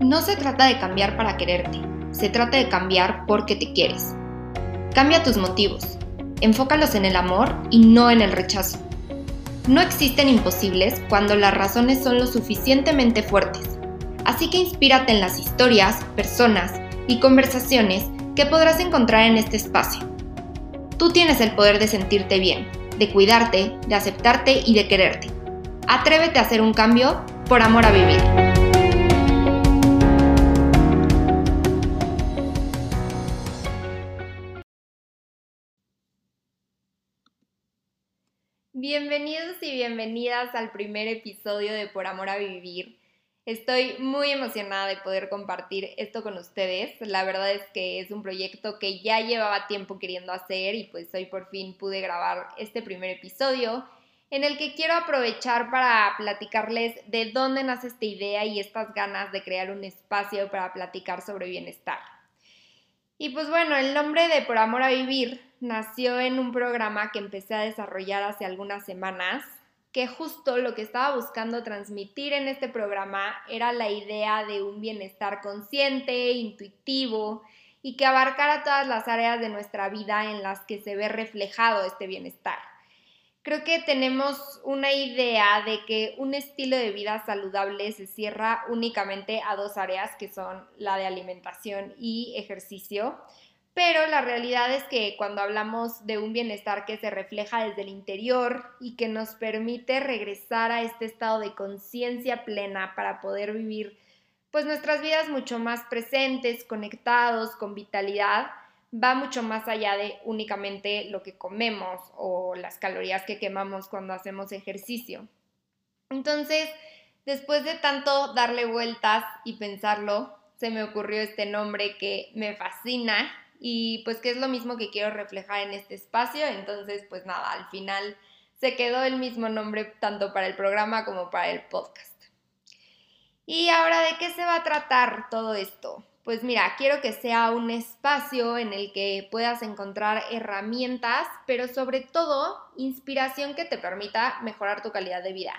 No se trata de cambiar para quererte, se trata de cambiar porque te quieres. Cambia tus motivos, enfócalos en el amor y no en el rechazo. No existen imposibles cuando las razones son lo suficientemente fuertes, así que inspírate en las historias, personas y conversaciones que podrás encontrar en este espacio. Tú tienes el poder de sentirte bien, de cuidarte, de aceptarte y de quererte. Atrévete a hacer un cambio por amor a vivir. Bienvenidos y bienvenidas al primer episodio de Por Amor a Vivir. Estoy muy emocionada de poder compartir esto con ustedes. La verdad es que es un proyecto que ya llevaba tiempo queriendo hacer y pues hoy por fin pude grabar este primer episodio en el que quiero aprovechar para platicarles de dónde nace esta idea y estas ganas de crear un espacio para platicar sobre bienestar. Y pues bueno, el nombre de Por Amor a Vivir nació en un programa que empecé a desarrollar hace algunas semanas que justo lo que estaba buscando transmitir en este programa era la idea de un bienestar consciente, intuitivo y que abarcara todas las áreas de nuestra vida en las que se ve reflejado este bienestar. Creo que tenemos una idea de que un estilo de vida saludable se cierra únicamente a dos áreas que son la de alimentación y ejercicio pero la realidad es que cuando hablamos de un bienestar que se refleja desde el interior y que nos permite regresar a este estado de conciencia plena para poder vivir pues nuestras vidas mucho más presentes, conectados, con vitalidad, va mucho más allá de únicamente lo que comemos o las calorías que quemamos cuando hacemos ejercicio. Entonces, después de tanto darle vueltas y pensarlo, se me ocurrió este nombre que me fascina y pues que es lo mismo que quiero reflejar en este espacio. Entonces, pues nada, al final se quedó el mismo nombre tanto para el programa como para el podcast. Y ahora, ¿de qué se va a tratar todo esto? Pues mira, quiero que sea un espacio en el que puedas encontrar herramientas, pero sobre todo inspiración que te permita mejorar tu calidad de vida.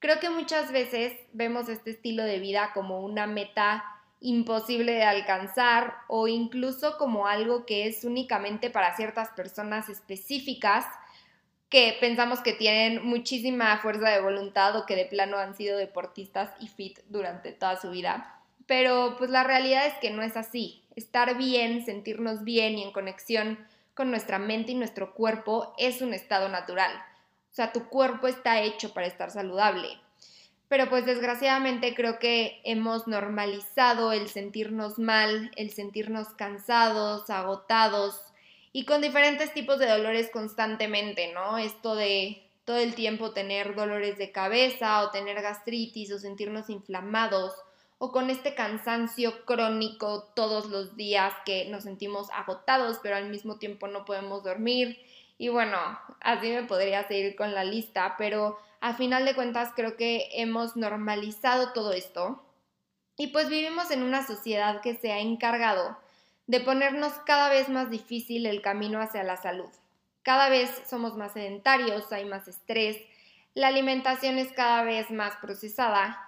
Creo que muchas veces vemos este estilo de vida como una meta imposible de alcanzar o incluso como algo que es únicamente para ciertas personas específicas que pensamos que tienen muchísima fuerza de voluntad o que de plano han sido deportistas y fit durante toda su vida. Pero pues la realidad es que no es así. Estar bien, sentirnos bien y en conexión con nuestra mente y nuestro cuerpo es un estado natural. O sea, tu cuerpo está hecho para estar saludable pero pues desgraciadamente creo que hemos normalizado el sentirnos mal, el sentirnos cansados, agotados y con diferentes tipos de dolores constantemente, ¿no? Esto de todo el tiempo tener dolores de cabeza o tener gastritis o sentirnos inflamados o con este cansancio crónico todos los días que nos sentimos agotados pero al mismo tiempo no podemos dormir y bueno, así me podría seguir con la lista, pero a final de cuentas creo que hemos normalizado todo esto y pues vivimos en una sociedad que se ha encargado de ponernos cada vez más difícil el camino hacia la salud. Cada vez somos más sedentarios, hay más estrés, la alimentación es cada vez más procesada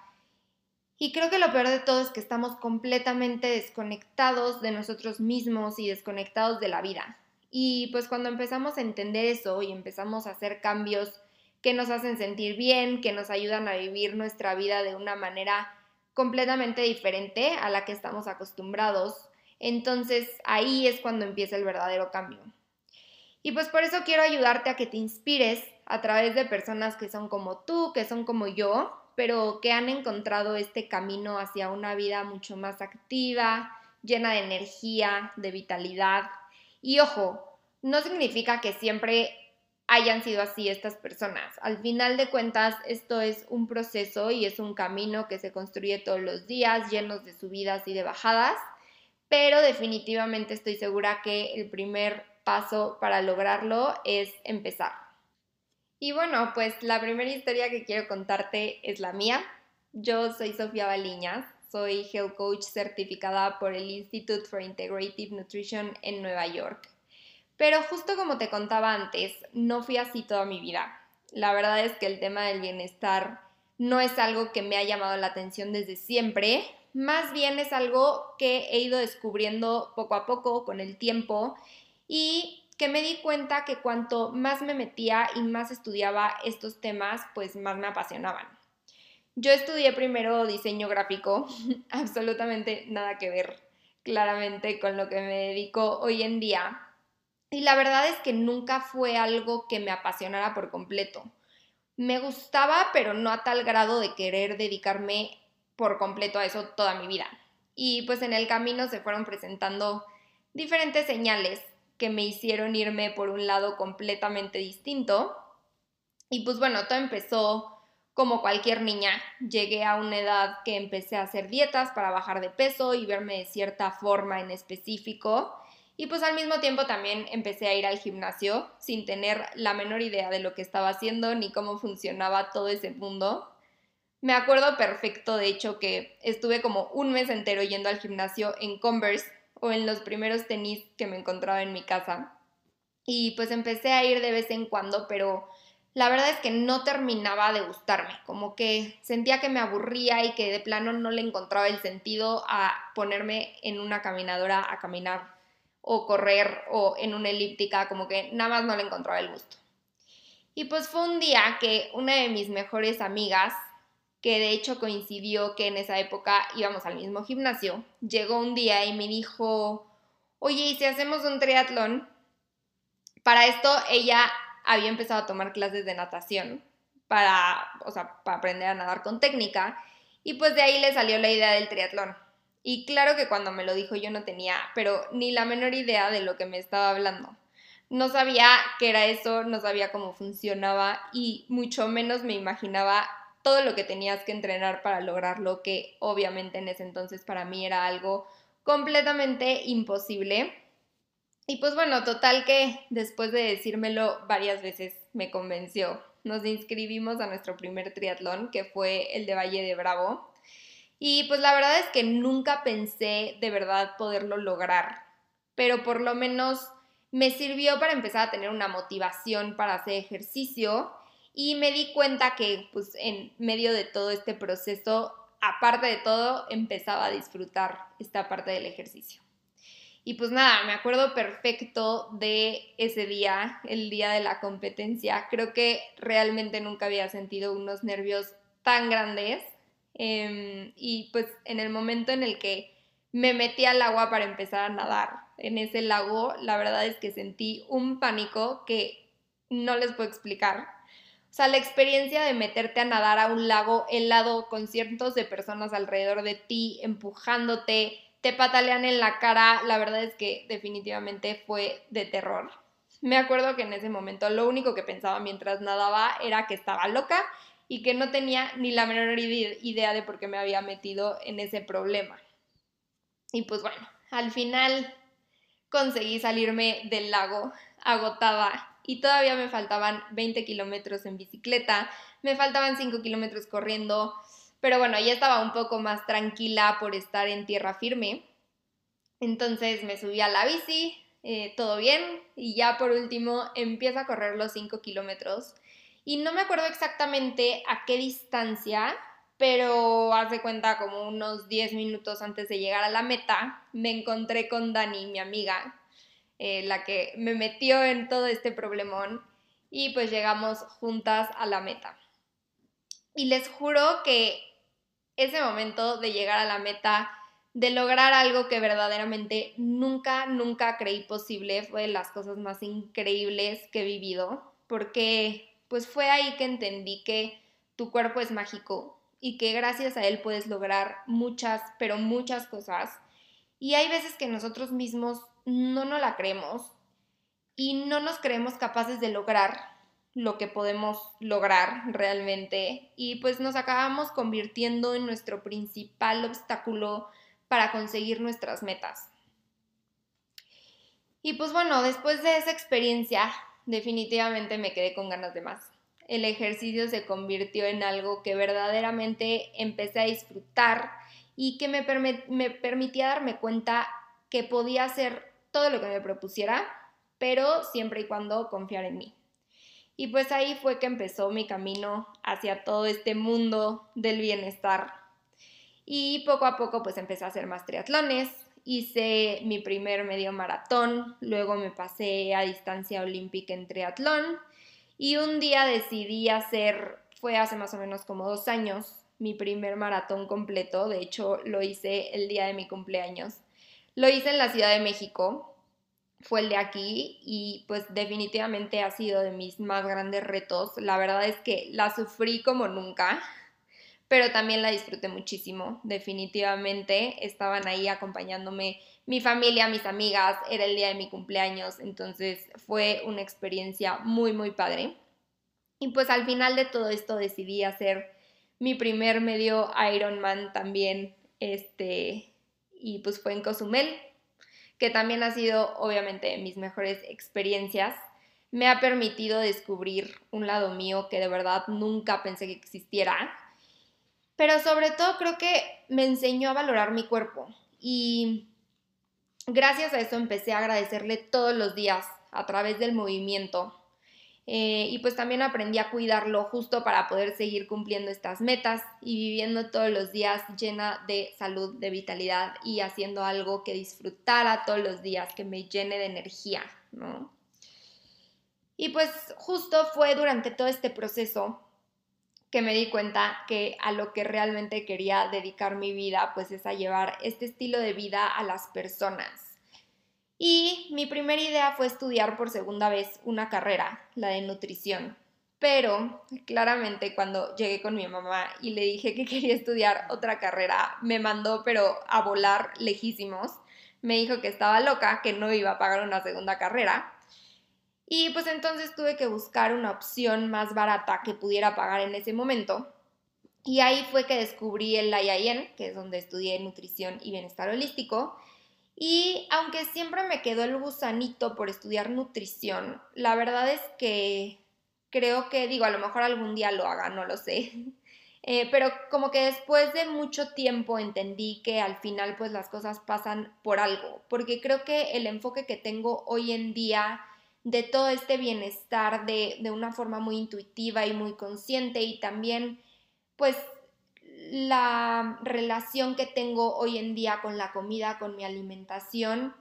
y creo que lo peor de todo es que estamos completamente desconectados de nosotros mismos y desconectados de la vida. Y pues cuando empezamos a entender eso y empezamos a hacer cambios que nos hacen sentir bien, que nos ayudan a vivir nuestra vida de una manera completamente diferente a la que estamos acostumbrados. Entonces ahí es cuando empieza el verdadero cambio. Y pues por eso quiero ayudarte a que te inspires a través de personas que son como tú, que son como yo, pero que han encontrado este camino hacia una vida mucho más activa, llena de energía, de vitalidad. Y ojo, no significa que siempre hayan sido así estas personas. Al final de cuentas, esto es un proceso y es un camino que se construye todos los días, llenos de subidas y de bajadas, pero definitivamente estoy segura que el primer paso para lograrlo es empezar. Y bueno, pues la primera historia que quiero contarte es la mía. Yo soy Sofía Baliñas, soy Health Coach certificada por el Institute for Integrative Nutrition en Nueva York. Pero justo como te contaba antes, no fui así toda mi vida. La verdad es que el tema del bienestar no es algo que me ha llamado la atención desde siempre, más bien es algo que he ido descubriendo poco a poco con el tiempo y que me di cuenta que cuanto más me metía y más estudiaba estos temas, pues más me apasionaban. Yo estudié primero diseño gráfico, absolutamente nada que ver claramente con lo que me dedico hoy en día. Y la verdad es que nunca fue algo que me apasionara por completo. Me gustaba, pero no a tal grado de querer dedicarme por completo a eso toda mi vida. Y pues en el camino se fueron presentando diferentes señales que me hicieron irme por un lado completamente distinto. Y pues bueno, todo empezó como cualquier niña. Llegué a una edad que empecé a hacer dietas para bajar de peso y verme de cierta forma en específico. Y pues al mismo tiempo también empecé a ir al gimnasio sin tener la menor idea de lo que estaba haciendo ni cómo funcionaba todo ese mundo. Me acuerdo perfecto, de hecho, que estuve como un mes entero yendo al gimnasio en Converse o en los primeros tenis que me encontraba en mi casa. Y pues empecé a ir de vez en cuando, pero la verdad es que no terminaba de gustarme, como que sentía que me aburría y que de plano no le encontraba el sentido a ponerme en una caminadora a caminar o correr o en una elíptica, como que nada más no le encontraba el gusto. Y pues fue un día que una de mis mejores amigas, que de hecho coincidió que en esa época íbamos al mismo gimnasio, llegó un día y me dijo, oye, ¿y si hacemos un triatlón? Para esto ella había empezado a tomar clases de natación para, o sea, para aprender a nadar con técnica y pues de ahí le salió la idea del triatlón. Y claro que cuando me lo dijo yo no tenía, pero ni la menor idea de lo que me estaba hablando. No sabía qué era eso, no sabía cómo funcionaba y mucho menos me imaginaba todo lo que tenías que entrenar para lograrlo, que obviamente en ese entonces para mí era algo completamente imposible. Y pues bueno, total que después de decírmelo varias veces me convenció. Nos inscribimos a nuestro primer triatlón, que fue el de Valle de Bravo. Y pues la verdad es que nunca pensé de verdad poderlo lograr, pero por lo menos me sirvió para empezar a tener una motivación para hacer ejercicio y me di cuenta que pues en medio de todo este proceso, aparte de todo, empezaba a disfrutar esta parte del ejercicio. Y pues nada, me acuerdo perfecto de ese día, el día de la competencia. Creo que realmente nunca había sentido unos nervios tan grandes. Em, y pues en el momento en el que me metí al agua para empezar a nadar en ese lago, la verdad es que sentí un pánico que no les puedo explicar. O sea, la experiencia de meterte a nadar a un lago helado con cientos de personas alrededor de ti, empujándote, te patalean en la cara, la verdad es que definitivamente fue de terror. Me acuerdo que en ese momento lo único que pensaba mientras nadaba era que estaba loca y que no tenía ni la menor idea de por qué me había metido en ese problema. Y pues bueno, al final conseguí salirme del lago agotada y todavía me faltaban 20 kilómetros en bicicleta, me faltaban 5 kilómetros corriendo, pero bueno, ya estaba un poco más tranquila por estar en tierra firme. Entonces me subí a la bici, eh, todo bien, y ya por último empiezo a correr los 5 kilómetros. Y no me acuerdo exactamente a qué distancia, pero hace cuenta como unos 10 minutos antes de llegar a la meta, me encontré con Dani, mi amiga, eh, la que me metió en todo este problemón, y pues llegamos juntas a la meta. Y les juro que ese momento de llegar a la meta, de lograr algo que verdaderamente nunca, nunca creí posible, fue de las cosas más increíbles que he vivido, porque pues fue ahí que entendí que tu cuerpo es mágico y que gracias a él puedes lograr muchas, pero muchas cosas. Y hay veces que nosotros mismos no nos la creemos y no nos creemos capaces de lograr lo que podemos lograr realmente y pues nos acabamos convirtiendo en nuestro principal obstáculo para conseguir nuestras metas. Y pues bueno, después de esa experiencia definitivamente me quedé con ganas de más. El ejercicio se convirtió en algo que verdaderamente empecé a disfrutar y que me, permitía darme cuenta que podía hacer todo lo que me propusiera, pero siempre y cuando confiar en mí. Y pues ahí fue que empezó mi camino hacia todo este mundo del bienestar. Y poco a poco pues empecé a hacer más triatlones, hice mi primer medio maratón, luego me pasé a distancia olímpica en triatlón y un día decidí hacer, fue hace más o menos como dos años, mi primer maratón completo, de hecho lo hice el día de mi cumpleaños. Lo hice en la Ciudad de México, fue el de aquí y pues definitivamente ha sido de mis más grandes retos. La verdad es que la sufrí como nunca, pero también la disfruté muchísimo, definitivamente. Estaban ahí acompañándome mi familia, mis amigas, era el día de mi cumpleaños, entonces fue una experiencia muy, muy padre. Y pues al final de todo esto decidí hacer mi primer medio Ironman también, este, y pues fue en Cozumel, que también ha sido obviamente mis mejores experiencias. Me ha permitido descubrir un lado mío que de verdad nunca pensé que existiera, pero sobre todo creo que me enseñó a valorar mi cuerpo y gracias a eso empecé a agradecerle todos los días a través del movimiento eh, y pues también aprendí a cuidarlo justo para poder seguir cumpliendo estas metas y viviendo todos los días llena de salud, de vitalidad y haciendo algo que disfrutara todos los días, que me llene de energía, ¿no? Y pues justo fue durante todo este proceso que me di cuenta que a lo que realmente quería dedicar mi vida pues es a llevar este estilo de vida a las personas y mi primera idea fue estudiar por segunda vez una carrera, la de nutrición. Pero claramente cuando llegué con mi mamá y le dije que quería estudiar otra carrera, me mandó pero a volar lejísimos. Me dijo que estaba loca, que no iba a pagar una segunda carrera. Y pues entonces tuve que buscar una opción más barata que pudiera pagar en ese momento. Y ahí fue que descubrí el IIN, que es donde estudié nutrición y bienestar holístico y aunque siempre me quedó el gusanito por estudiar nutrición, la verdad es que creo que, digo, a lo mejor algún día lo haga, no lo sé. Eh, pero como que después de mucho tiempo entendí que al final pues las cosas pasan por algo, porque creo que el enfoque que tengo hoy en día de todo este bienestar de, de una forma muy intuitiva y muy consciente y también pues la relación que tengo hoy en día con la comida, con mi alimentación,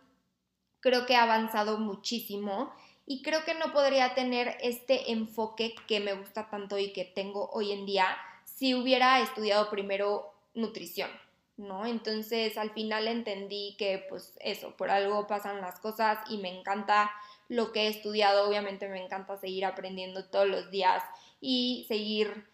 creo que ha avanzado muchísimo y creo que no podría tener este enfoque que me gusta tanto y que tengo hoy en día si hubiera estudiado primero nutrición, ¿no? Entonces al final entendí que pues eso, por algo pasan las cosas y me encanta lo que he estudiado, obviamente me encanta seguir aprendiendo todos los días y seguir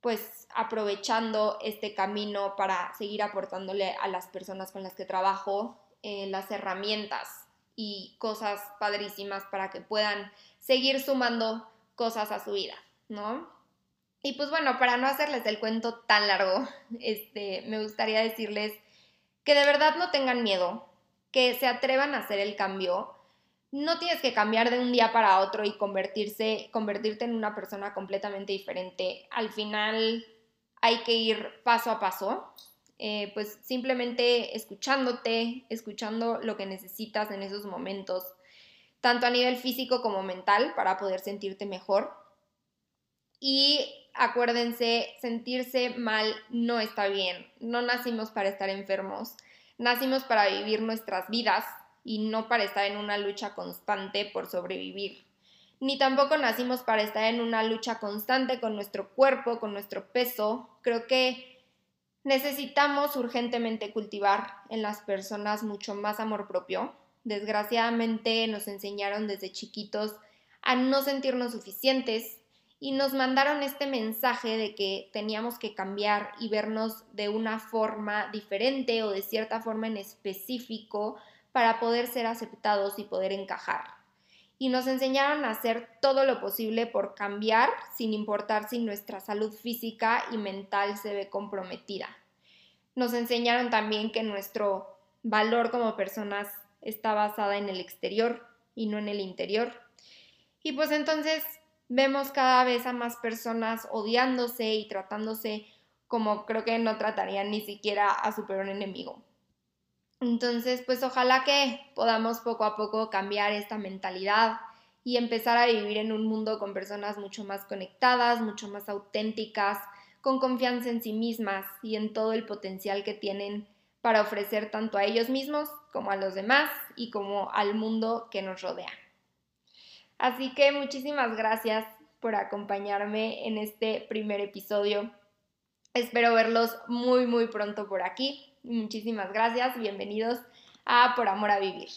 pues aprovechando este camino para seguir aportándole a las personas con las que trabajo eh, las herramientas y cosas padrísimas para que puedan seguir sumando cosas a su vida, ¿no? Y pues bueno, para no hacerles el cuento tan largo, este, me gustaría decirles que de verdad no tengan miedo, que se atrevan a hacer el cambio, no tienes que cambiar de un día para otro y convertirse, convertirte en una persona completamente diferente. Al final hay que ir paso a paso, eh, pues simplemente escuchándote, escuchando lo que necesitas en esos momentos, tanto a nivel físico como mental, para poder sentirte mejor. Y acuérdense, sentirse mal no está bien. No nacimos para estar enfermos, nacimos para vivir nuestras vidas y no para estar en una lucha constante por sobrevivir. Ni tampoco nacimos para estar en una lucha constante con nuestro cuerpo, con nuestro peso. Creo que necesitamos urgentemente cultivar en las personas mucho más amor propio. Desgraciadamente nos enseñaron desde chiquitos a no sentirnos suficientes y nos mandaron este mensaje de que teníamos que cambiar y vernos de una forma diferente o de cierta forma en específico para poder ser aceptados y poder encajar. Y nos enseñaron a hacer todo lo posible por cambiar sin importar si nuestra salud física y mental se ve comprometida. Nos enseñaron también que nuestro valor como personas está basada en el exterior y no en el interior. Y pues entonces vemos cada vez a más personas odiándose y tratándose como creo que no tratarían ni siquiera a su peor enemigo. Entonces, pues ojalá que podamos poco a poco cambiar esta mentalidad y empezar a vivir en un mundo con personas mucho más conectadas, mucho más auténticas, con confianza en sí mismas y en todo el potencial que tienen para ofrecer tanto a ellos mismos como a los demás y como al mundo que nos rodea. Así que muchísimas gracias por acompañarme en este primer episodio. Espero verlos muy muy pronto por aquí. Muchísimas gracias, bienvenidos a Por Amor a Vivir.